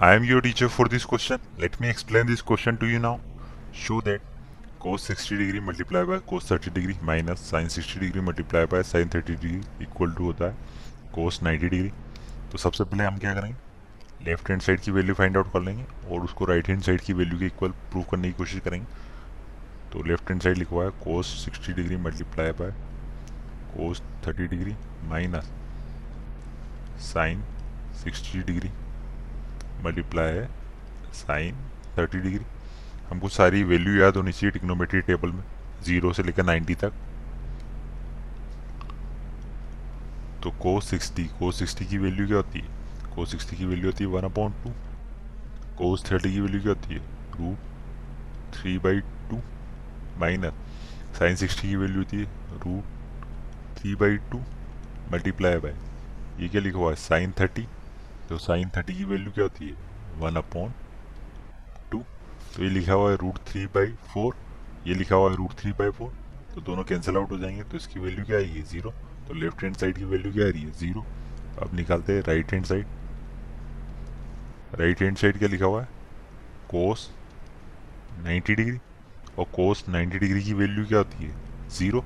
I am your teacher for this question. Let me explain this question to you now. Show that cos 60 degree multiply by cos 30 degree minus sin 60 degree multiply by sin 30 degree equal to होता है cos 90 degree तो सबसे पहले हम क्या करेंगे left hand side की value find out कर लेंगे और उसको राइट हैंड साइड की वैल्यू के इक्वल प्रूव करने की कोशिश करेंगे तो लेफ़्ट हैंड साइड लिखवा है cos 60 degree multiply by cos 30 degree minus sine 60 degree multiply sine 30 degree हमको सारी वैल्यू याद होनी चाहिए टिक्नोमेट्री टेबल में ज़ीरो से लेकर 90 तक। तो को 60 को 60 की वैल्यू क्या होती है? को 60 की वैल्यू होती है one upon two cos thirty की वैल्यू क्या होती है? Root three by two minus sine sixty की वैल्यू होती है root three by two multiply by ये क्या लिखा हुआ है? साइन थर्टी तो साइन थर्टी की वैल्यू क्या होती है? One upon two. तो ये लिखा हुआ है रूट थ्री बाई फोर। ये लिखा हुआ है रूट थ्री बाई फोर। तो दोनों कैंसिल आउट हो जाएँगे तो इसकी वैल्यू क्या आएगी ज़ीरो। तो लेफ़्ट हैंड साइड की वैल्यू क्या आ रही है? ज़ीरो। अब निकालते हैं right hand side right hand side क्या लिखा हुआ है? कोस 90 डिग्री और कोस 90 डिग्री की वैल्यू क्या होती है? ज़ीरो।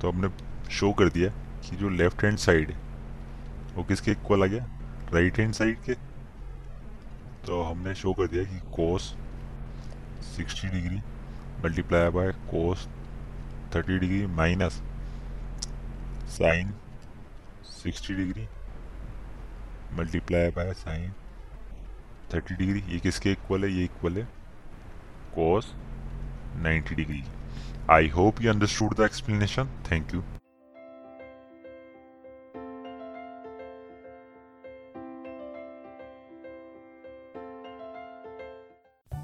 तो हमने शो कर दिया कि जो लेफ़्ट हैंड साइड है, वो किसके इक्वल आ गया? राइट हैंड साइड के। तो हमने शो कर दिया कि cos 60 degree multiply by cos 30 degree minus sine 60 degree multiply by sine 30 degree. ये किसके इक्वल है? ये इक्वल है cos 90 degree. I hope you understood the explanation thank you